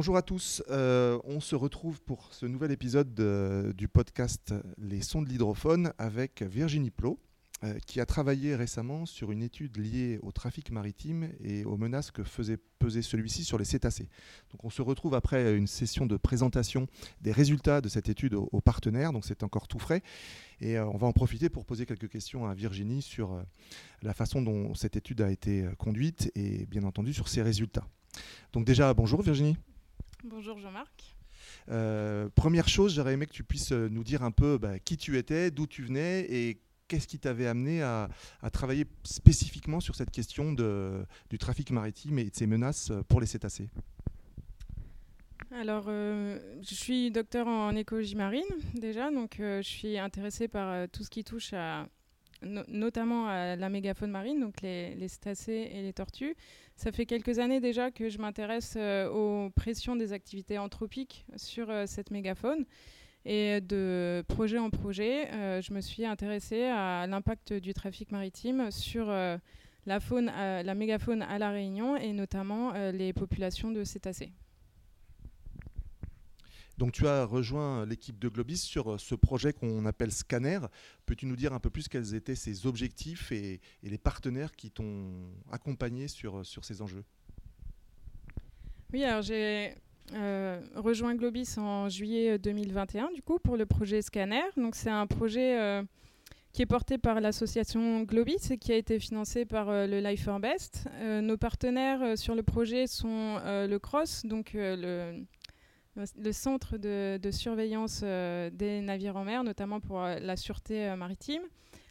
Bonjour à tous, euh, on se retrouve pour ce nouvel épisode de- du podcast Les sons de l'hydrophone avec Virginie Plot, euh, qui a travaillé récemment sur une étude liée au trafic maritime et aux menaces que faisait peser celui-ci sur les cétacés. Donc on se retrouve après une session de présentation des résultats de cette étude aux, partenaires, donc c'est encore tout frais, et euh, on va en profiter pour poser quelques questions à Virginie sur la façon dont cette étude a été conduite et bien entendu sur ses résultats. Donc déjà, bonjour Virginie. Bonjour Jean-Marc. Euh, première chose, j'aurais aimé que tu puisses euh, nous dire un peu bah, qui tu étais, d'où tu venais et qu'est-ce qui t'avait amené à, à travailler spécifiquement sur cette question de, du trafic maritime et de ses menaces euh, pour les cétacés. Alors, euh, je suis docteur en écologie marine déjà, donc euh, je suis intéressée par euh, tout ce qui touche à, no- notamment à la mégafaune marine, donc les, cétacés et les tortues. Ça fait quelques années déjà que je m'intéresse euh, aux pressions des activités anthropiques sur euh, cette mégafaune. Et de projet en projet, euh, je me suis intéressée à l'impact du trafic maritime sur la, faune, la mégafaune à La Réunion et notamment les populations de cétacés. Donc tu as rejoint l'équipe de Globis sur euh, ce projet qu'on appelle Scanner. Peux-tu nous dire un peu plus quels étaient ses objectifs et, les partenaires qui t'ont accompagné sur, sur ces enjeux? Oui, alors j'ai euh, rejoint Globis en juillet 2021 du coup pour le projet Scanner. Donc c'est un projet euh, qui est porté par l'association Globis et qui a été financé par euh, le Life for Best. Euh, nos partenaires euh, sur le projet sont euh, le CROSS, donc euh, le le centre de, surveillance euh, des navires en mer, notamment pour euh, la sûreté euh, maritime,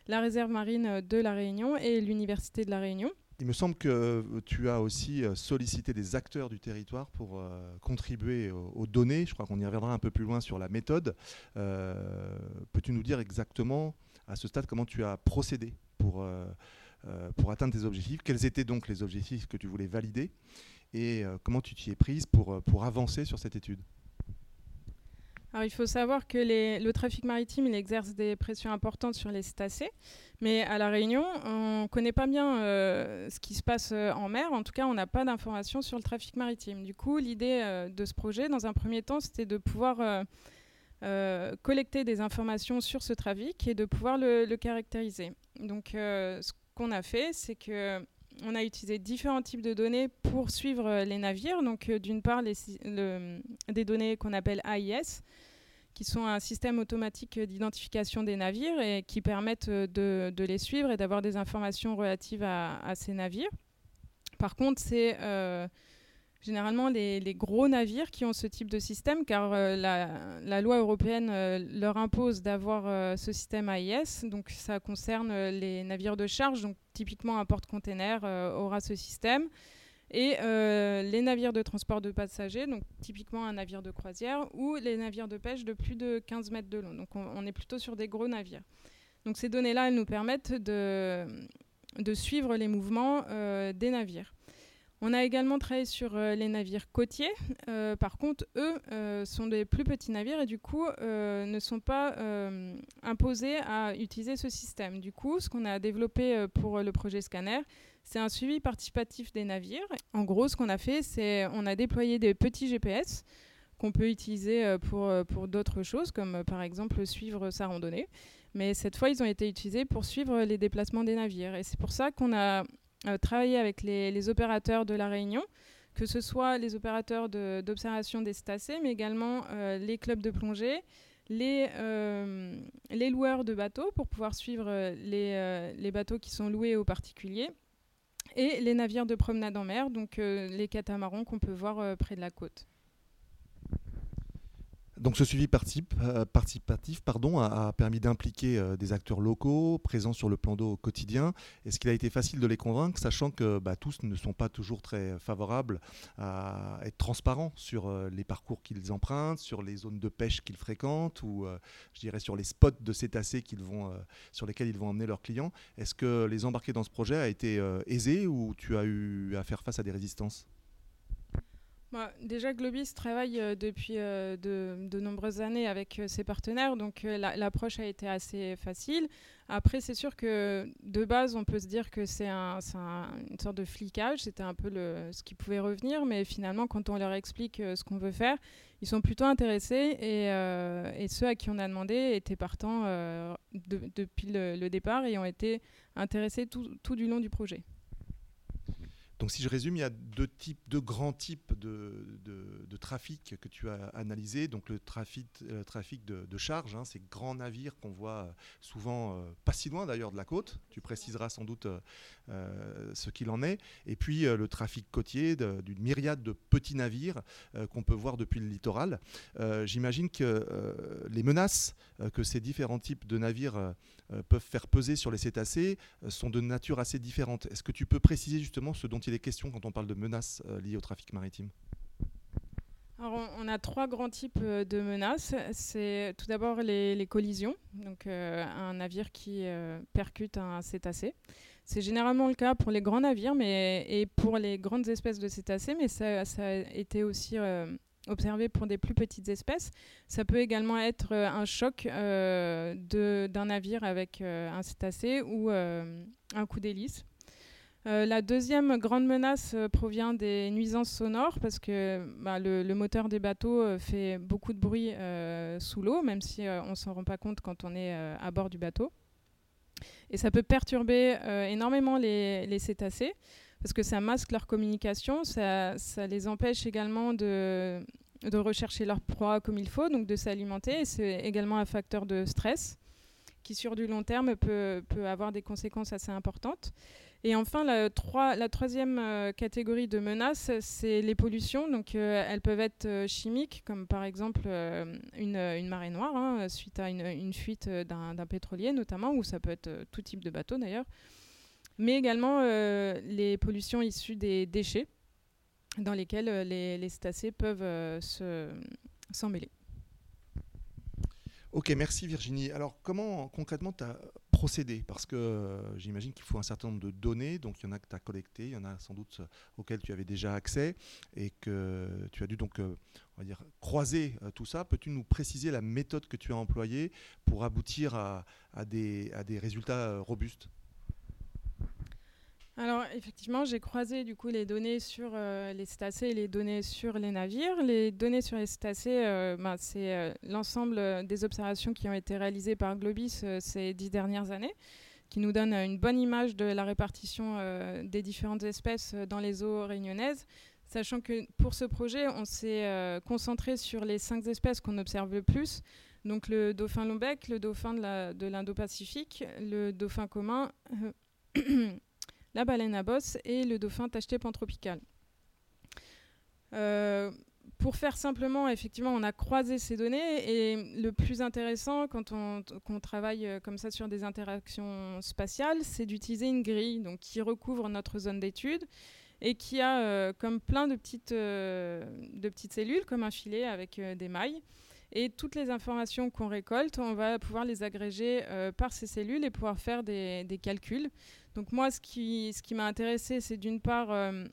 la réserve marine de la Réunion et l'Université de la Réunion. Il me semble que tu as aussi sollicité des acteurs du territoire pour contribuer aux, données. Je crois qu'on y reviendra un peu plus loin sur la méthode. Peux-tu nous dire exactement, à ce stade, comment tu as procédé pour, pour atteindre tes objectifs? Quels étaient donc les objectifs que tu voulais valider? Et euh, comment tu t'y es prise pour, euh, pour avancer sur cette étude? Alors, il faut savoir que le trafic maritime il exerce des pressions importantes sur les cétacés, mais à La Réunion, on ne connaît pas bien euh, ce qui se passe en mer. En tout cas, on n'a pas d'informations sur le trafic maritime. Du coup, l'idée de ce projet, dans un premier temps, c'était de pouvoir collecter des informations sur ce trafic et de pouvoir le, caractériser. Donc, ce qu'on a fait, c'est que on a utilisé différents types de données pour suivre euh, les navires. Donc, euh, d'une part, les le- des données qu'on appelle AIS, qui sont un système automatique euh, d'identification des navires et qui permettent euh, de, les suivre et d'avoir des informations relatives à, ces navires. Par contre, c'est euh, généralement les, gros navires qui ont ce type de système, car euh, la, loi européenne euh, leur impose d'avoir euh, ce système AIS. Donc, ça concerne les navires de charge. Donc, typiquement, un porte-container aura ce système. Et les navires de transport de passagers, donc typiquement un navire de croisière, ou les navires de pêche de plus de 15 mètres de long. Donc on, est plutôt sur des gros navires. Donc ces données-là, elles nous permettent de, suivre les mouvements des navires. On a également travaillé sur euh, les navires côtiers. Euh, par contre, eux euh, sont des plus petits navires et du coup ne sont pas imposés à utiliser ce système. Du coup, ce qu'on a développé pour le projet Scanner, c'est un suivi participatif des navires. En gros, ce qu'on a fait, c'est on a déployé des petits GPS qu'on peut utiliser pour, pour d'autres choses, comme par exemple suivre sa randonnée. Mais cette fois, ils ont été utilisés pour suivre les déplacements des navires. Et c'est pour ça qu'on a euh, travaillé avec les, opérateurs de la Réunion, que ce soit les opérateurs d'observation des cétacés, mais également euh, les clubs de plongée, les, euh, les loueurs de bateaux pour pouvoir suivre les, bateaux qui sont loués aux particuliers et les navires de promenade en mer, donc les catamarans qu'on peut voir près de la côte. Donc ce suivi euh, participatif a, permis d'impliquer euh, des acteurs locaux présents sur le plan d'eau au quotidien. Est-ce qu'il a été facile de les convaincre, sachant que bah, tous ne sont pas toujours très favorables à être transparents sur euh, les parcours qu'ils empruntent, sur les zones de pêche qu'ils fréquentent, ou je dirais sur les spots de cétacés sur lesquels ils vont emmener leurs clients? Est-ce que les embarquer dans ce projet a été aisé ou tu as eu à faire face à des résistances? Bah, déjà, Globis travaille euh, depuis euh, de, nombreuses années avec euh, ses partenaires, donc l'approche a été assez facile. Après, c'est sûr que de base, on peut se dire que c'est un, une sorte de flicage, c'était un peu ce qui pouvait revenir, mais finalement, quand on leur explique ce qu'on veut faire, ils sont plutôt intéressés et, ceux à qui on a demandé étaient partants depuis le, départ et ont été intéressés tout du long du projet. Donc si je résume, il y a deux grands types de, trafic que tu as analysé. Donc le trafic, euh, de, charge, hein, ces grands navires qu'on voit euh, souvent euh, pas si loin d'ailleurs de la côte. Tu préciseras sans doute ce qu'il en est. Et puis le trafic côtier d'une myriade de petits navires qu'on peut voir depuis le littoral. J'imagine que les menaces que ces différents types de navires peuvent faire peser sur les cétacés sont de nature assez différente. Est-ce que tu peux préciser justement ce dont il des questions quand on parle de menaces euh, liées au trafic maritime alors, on a trois grands types euh, de menaces. C'est tout d'abord les, collisions, donc euh, un navire qui percute un cétacé. C'est généralement le cas pour les grands navires mais, et pour les grandes espèces de cétacés, mais ça a été aussi observé pour des plus petites espèces. Ça peut également être un choc d'un navire avec un cétacé ou un coup d'hélice. Euh, la deuxième grande menace euh, provient des nuisances sonores parce que bah, le, moteur des bateaux euh, fait beaucoup de bruit sous l'eau, même si on ne s'en rend pas compte quand on est à bord du bateau. Et ça peut perturber énormément les, cétacés parce que ça masque leur communication, ça, les empêche également de, rechercher leur proie comme il faut, donc de s'alimenter. C'est également un facteur de stress qui, sur du long terme, peut avoir des conséquences assez importantes. Et enfin, la, troisième euh, catégorie de menaces, c'est les pollutions. Donc, euh, elles peuvent être euh, chimiques, comme par exemple une, marée noire, hein, suite à une, fuite d'un pétrolier notamment, ou ça peut être tout type de bateau d'ailleurs. Mais également les pollutions issues des déchets, dans lesquels les, les cétacés peuvent s'emmêler. Ok, merci Virginie. Alors, comment concrètement tu as procédé Parce que euh, j'imagine qu'il faut un certain nombre de données, donc il y en a que tu as collectées, il y en a sans doute auxquelles tu avais déjà accès et que tu as dû donc, euh, croiser euh, tout ça. Peux-tu nous préciser la méthode que tu as employée pour aboutir à des résultats robustes? Alors effectivement, j'ai croisé du coup les données sur euh, les cétacés et les données sur les navires. Les données sur les cétacés, euh, ben, c'est euh, l'ensemble des observations qui ont été réalisées par Globis ces dix dernières années, qui nous donnent une bonne image de la répartition des différentes espèces dans les eaux réunionnaises. Sachant que pour ce projet, on s'est concentré sur les cinq espèces qu'on observe le plus. Donc le dauphin lombec, le dauphin de l'Indo-Pacifique, le dauphin commun, la baleine à bosse et le dauphin tacheté pantropical. Euh, pour faire simplement, effectivement, on a croisé ces données et le plus intéressant quand on, travaille euh, comme ça sur des interactions spatiales, c'est d'utiliser une grille donc, qui recouvre notre zone d'étude et qui a euh, comme plein de petites, cellules, comme un filet avec des mailles. Et toutes les informations qu'on récolte, on va pouvoir les agréger par ces cellules et pouvoir faire des calculs. Donc moi, ce qui, m'a intéressé, c'est d'une part euh,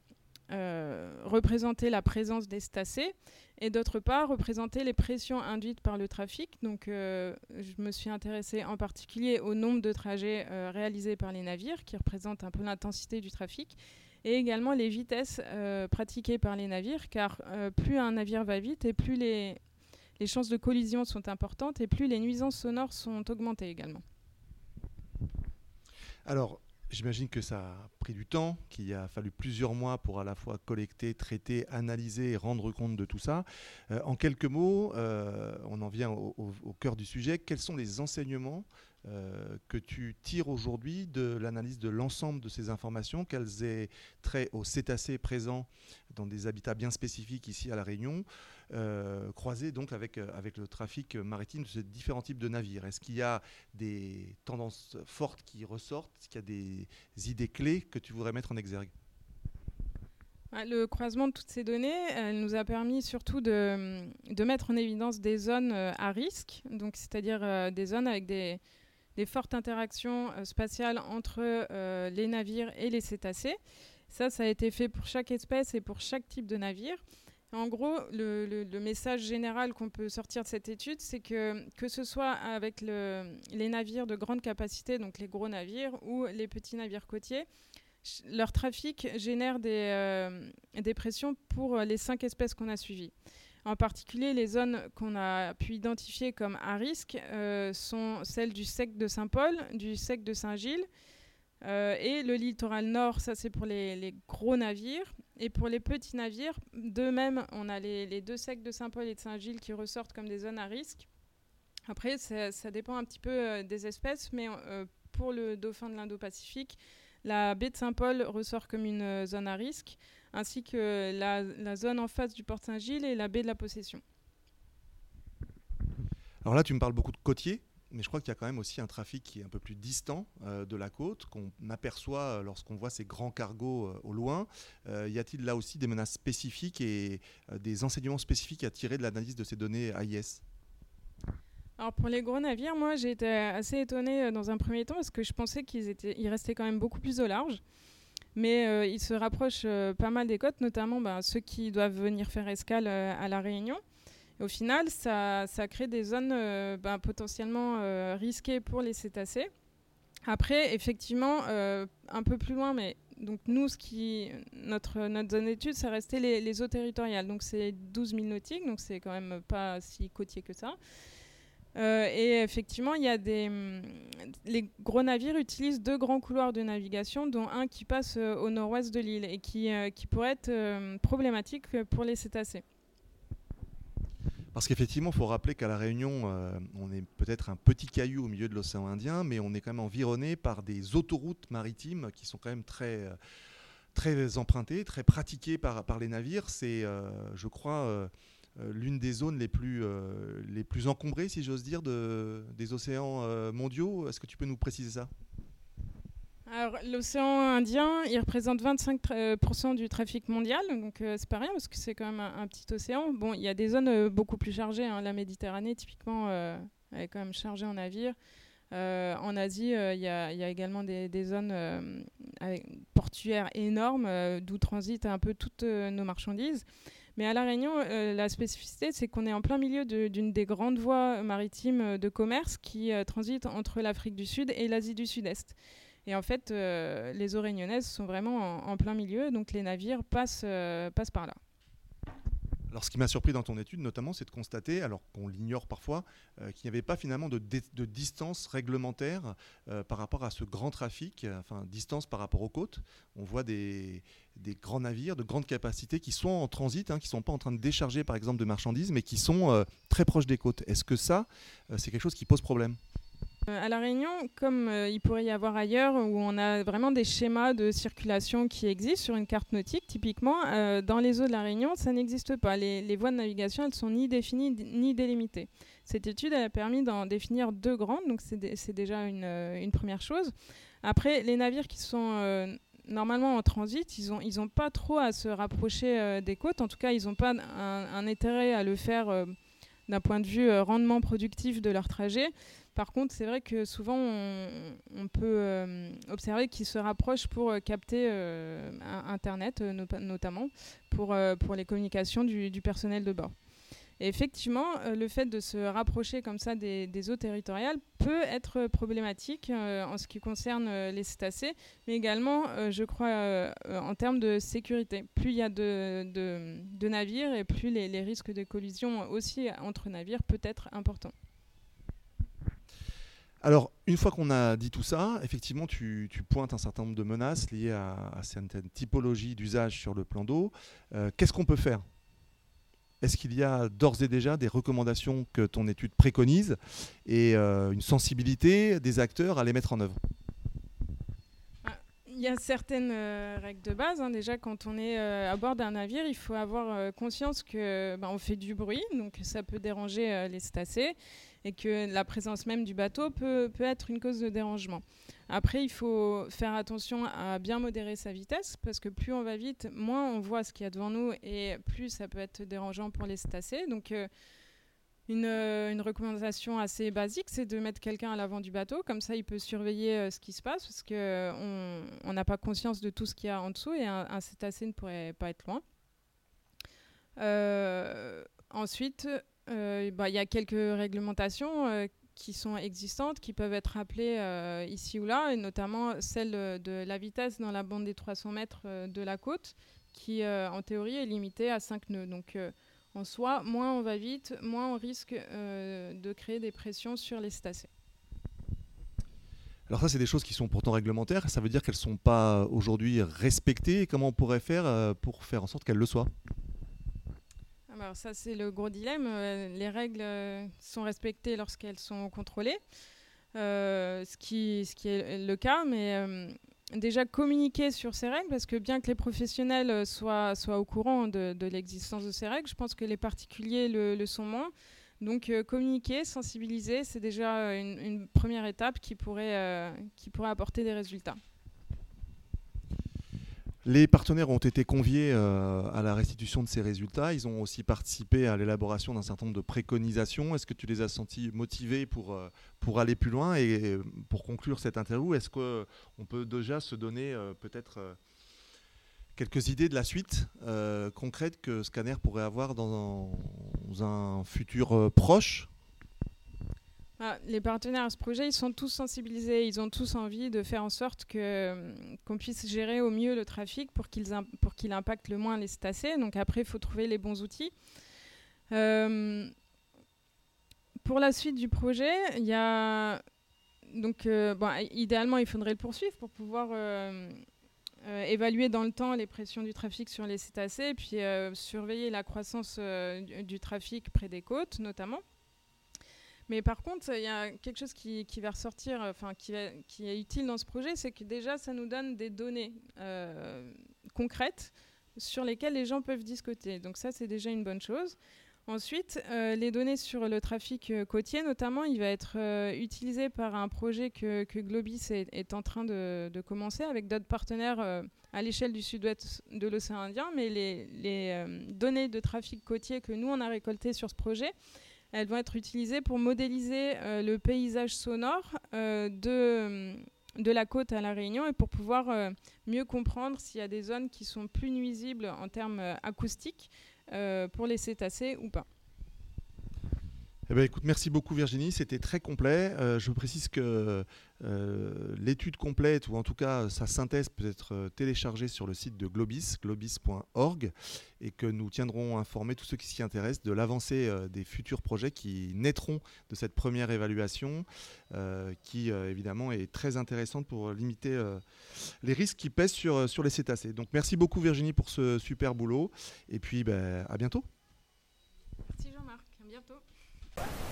euh, représenter la présence des cétacés et d'autre part représenter les pressions induites par le trafic. Donc euh, je me suis intéressée en particulier au nombre de trajets réalisés par les navires, qui représentent un peu l'intensité du trafic, et également les vitesses pratiquées par les navires, car plus un navire va vite et plus les, les chances de collision sont importantes et plus les nuisances sonores sont augmentées également. Alors, J'imagine que ça a pris du temps, qu'il a fallu plusieurs mois pour à la fois collecter, traiter, analyser et rendre compte de tout ça. Euh, en quelques mots, euh, on en vient au, cœur du sujet. Quels sont les enseignements euh, que tu tires aujourd'hui de l'analyse de l'ensemble de ces informations, qu'elles aient trait aux cétacés présents dans des habitats bien spécifiques ici à La Réunion, euh, croisés donc avec, euh, avec le trafic maritime de ces différents types de navires Est-ce qu'il y a des tendances fortes qui ressortent? Est-ce qu'il y a des idées clés que tu voudrais mettre en exergue? Le croisement de toutes ces données elle nous a permis surtout de, de, mettre en évidence des zones à risque, donc c'est-à-dire des zones avec des, des fortes interactions euh, spatiales entre euh, les navires et les cétacés. Ça, ça a été fait pour chaque espèce et pour chaque type de navire. En gros, le, message général qu'on peut sortir de cette étude, c'est que que ce soit avec les navires de grande capacité, donc les gros navires, ou les petits navires côtiers, leur trafic génère des, euh, pressions pour les cinq espèces qu'on a suivies. En particulier, les zones qu'on a pu identifier comme à risque euh, sont celles du sec de Saint-Paul, du sec de Saint-Gilles, euh, et le littoral nord, ça c'est pour les, gros navires. Et pour les petits navires, de même, on a les, deux secs de Saint-Paul et de Saint-Gilles qui ressortent comme des zones à risque. Après, ça, dépend un petit peu euh, des espèces, mais pour le dauphin de l'Indo-Pacifique, la baie de Saint-Paul ressort comme une zone à risque ainsi que la, zone en face du port Saint-Gilles et la baie de la Possession. Alors là, tu me parles beaucoup de côtiers, mais je crois qu'il y a quand même aussi un trafic qui est un peu plus distant euh, de la côte, qu'on aperçoit euh, lorsqu'on voit ces grands cargos euh, au loin. y a-t-il là aussi des menaces spécifiques et des enseignements spécifiques à tirer de l'analyse de ces données AIS alors pour les gros navires, moi j'ai été assez étonnée dans un premier temps parce que je pensais qu'ils étaient, ils restaient quand même beaucoup plus au large mais ils se rapprochent pas mal des côtes, notamment ben, ceux qui doivent venir faire escale à La Réunion. Au final, ça, crée des zones ben, potentiellement risquées pour les cétacés. Après, effectivement, un peu plus loin, mais donc nous, notre, zone d'étude, ça restait les, eaux territoriales. Donc c'est 12 000 nautiques, donc c'est quand même pas si côtier que ça. Euh, et effectivement, y a hum, les gros navires utilisent deux grands couloirs de navigation, dont un qui passe euh, au nord-ouest de l'île et euh, qui pourrait être problématique pour les cétacés. Parce qu'effectivement, il faut rappeler qu'à La Réunion, on est peut-être un petit caillou au milieu de l'océan Indien, mais on est quand même environné par des autoroutes maritimes qui sont quand même très, très empruntées, très pratiquées par, les navires. C'est, je crois, euh, l'une des zones les plus, euh, les plus encombrées, si j'ose dire, de, des océans euh, mondiaux. Est-ce que tu peux nous préciser ça? L'océan Indien, il représente 25% du trafic mondial, donc c'est pas rien parce que c'est quand même un, petit océan. Bon, il y a des zones beaucoup plus chargées. Hein. La Méditerranée, typiquement, elle est quand même chargée en navires. en Asie, il y, a également des, zones portuaires énormes, d'où transitent un peu toutes nos marchandises. Mais à La Réunion, euh, la spécificité, c'est qu'on est en plein milieu d'une des grandes voies maritimes euh, de commerce qui euh, transitent entre l'Afrique du Sud et l'Asie du Sud-Est. Et en fait, les eaux réunionnaises sont vraiment en, plein milieu, donc les navires passent, passent par là. Alors, ce qui m'a surpris dans ton étude, notamment, c'est de constater, alors qu'on l'ignore parfois, euh, qu'il n'y avait pas finalement de, distance réglementaire euh, par rapport à ce grand trafic, euh, enfin, distance par rapport aux côtes. On voit des, grands navires de grande capacité qui sont en transit, hein, qui ne sont pas en train de décharger, par exemple, de marchandises, mais qui sont très proches des côtes. Est-ce que ça, c'est quelque chose qui pose problème? euh, à La Réunion, comme euh, il pourrait y avoir ailleurs, où on a vraiment des schémas de circulation qui existent sur une carte nautique, typiquement, euh, dans les eaux de La Réunion, ça n'existe pas. Les, voies de navigation, elles sont ni définies ni délimitées. Cette étude, a permis d'en définir deux grandes, donc c'est déjà une, première chose. Après, les navires qui sont normalement en transit, ils n'ont pas trop à se rapprocher des côtes. En tout cas, ils n'ont pas un, intérêt à le faire d'un point de vue rendement productif de leur trajet. Par contre, c'est vrai que souvent, on, peut euh, observer qu'ils se rapprochent pour euh, capter euh, Internet, notamment, pour, pour les communications du, personnel de bord. Effectivement, le fait de se rapprocher comme ça des, eaux territoriales peut être problématique en ce qui concerne les cétacés, mais également, je crois, en termes de sécurité. Plus il y a de, navires et plus les, risques de collision aussi entre navires peut être important. Alors, une fois qu'on a dit tout ça, effectivement, tu, pointes un certain nombre de menaces liées à, certaines typologies d'usage sur le plan d'eau. Euh, qu'est-ce qu'on peut faire? Est-ce qu'il y a d'ores et déjà des recommandations que ton étude préconise et euh, une sensibilité des acteurs à les mettre en œuvre? Il y a certaines euh, règles de base. Hein. Déjà, quand on est à bord d'un navire, il faut avoir conscience que ben, on fait du bruit, donc ça peut déranger les cétacés et que la présence même du bateau peut, peut être une cause de dérangement. Après, il faut faire attention à bien modérer sa vitesse parce que plus on va vite, moins on voit ce qu'il y a devant nous et plus ça peut être dérangeant pour les cétacés. Donc, euh, une, euh, une, recommandation assez basique, c'est de mettre quelqu'un à l'avant du bateau. Comme ça, il peut surveiller euh, ce qui se passe parce qu'on n'a pas conscience de tout ce qu'il y a en dessous et un, un cétacé ne pourrait pas être loin. ensuite, bah, il y a quelques réglementations qui sont existantes, qui peuvent être appelées ici ou là, et notamment celle de la vitesse dans la bande des 300 mètres de la côte, qui en théorie est limitée à 5 nœuds. En soi, moins on va vite, moins on risque de créer des pressions sur les cétacés. Alors ça, c'est des choses qui sont pourtant réglementaires. Ça veut dire qu'elles ne sont pas aujourd'hui respectées. comment on pourrait faire euh, pour faire en sorte qu'elles le soient? Ah bah Alors ça, c'est le gros dilemme. Euh, les règles euh, sont respectées lorsqu'elles sont contrôlées, ce, qui, ce qui est le cas. Mais déjà communiquer sur ces règles, parce que bien que les professionnels soient, soient au courant de, l'existence de ces règles, je pense que les particuliers le, sont moins. Donc euh, communiquer, sensibiliser, c'est déjà euh, une, première étape qui pourrait, euh, qui pourrait apporter des résultats. Les partenaires ont été conviés à la restitution de ces résultats. Ils ont aussi participé à l'élaboration d'un certain nombre de préconisations. Est-ce que tu les as sentis motivés pour, pour aller plus loin Et pour conclure cette interview, est-ce qu'on peut déjà se donner peut-être quelques idées de la suite euh, concrète que Scanner pourrait avoir dans un, futur euh, proche? Ah, les partenaires à ce projet, ils sont tous sensibilisés, ils ont tous envie de faire en sorte que, euh, qu'on puisse gérer au mieux le trafic pour qu'il, impacte le moins les cétacés. Donc après, il faut trouver les bons outils. pour la suite du projet, il y a donc bon, idéalement, il faudrait le poursuivre pour pouvoir euh, évaluer dans le temps les pressions du trafic sur les cétacés, et puis euh, surveiller la croissance euh, du, trafic près des côtes, notamment. Mais par contre, il y a quelque chose qui, va ressortir, enfin qui, est utile dans ce projet, c'est que déjà, ça nous donne des données concrètes sur lesquelles les gens peuvent discuter. Donc ça, c'est déjà une bonne chose. Ensuite, euh, les données sur le trafic euh, côtier, notamment, il va être euh, utilisé par un projet que, Globis est, en train de, commencer avec d'autres partenaires à l'échelle du sud-ouest de l'océan Indien. Mais les, données de trafic côtier que nous, on a récoltées sur ce projet, elles vont être utilisées pour modéliser le paysage sonore de, de la côte à La Réunion et pour pouvoir mieux comprendre s'il y a des zones qui sont plus nuisibles en termes acoustiques euh, pour les cétacés ou pas. Eh ben, écoute, merci beaucoup Virginie, c'était très complet. Euh, je précise que euh, l'étude complète, ou en tout cas sa synthèse, peut être téléchargée sur le site de Globis, globis.org, et que nous tiendrons informés tous ceux qui s'y intéressent de l'avancée des futurs projets qui naîtront de cette première évaluation, qui évidemment est très intéressante pour limiter les risques qui pèsent sur, sur les cétacés. Donc merci beaucoup Virginie pour ce super boulot, et puis ben, à bientôt. Merci Jean-Marc, à bientôt. What?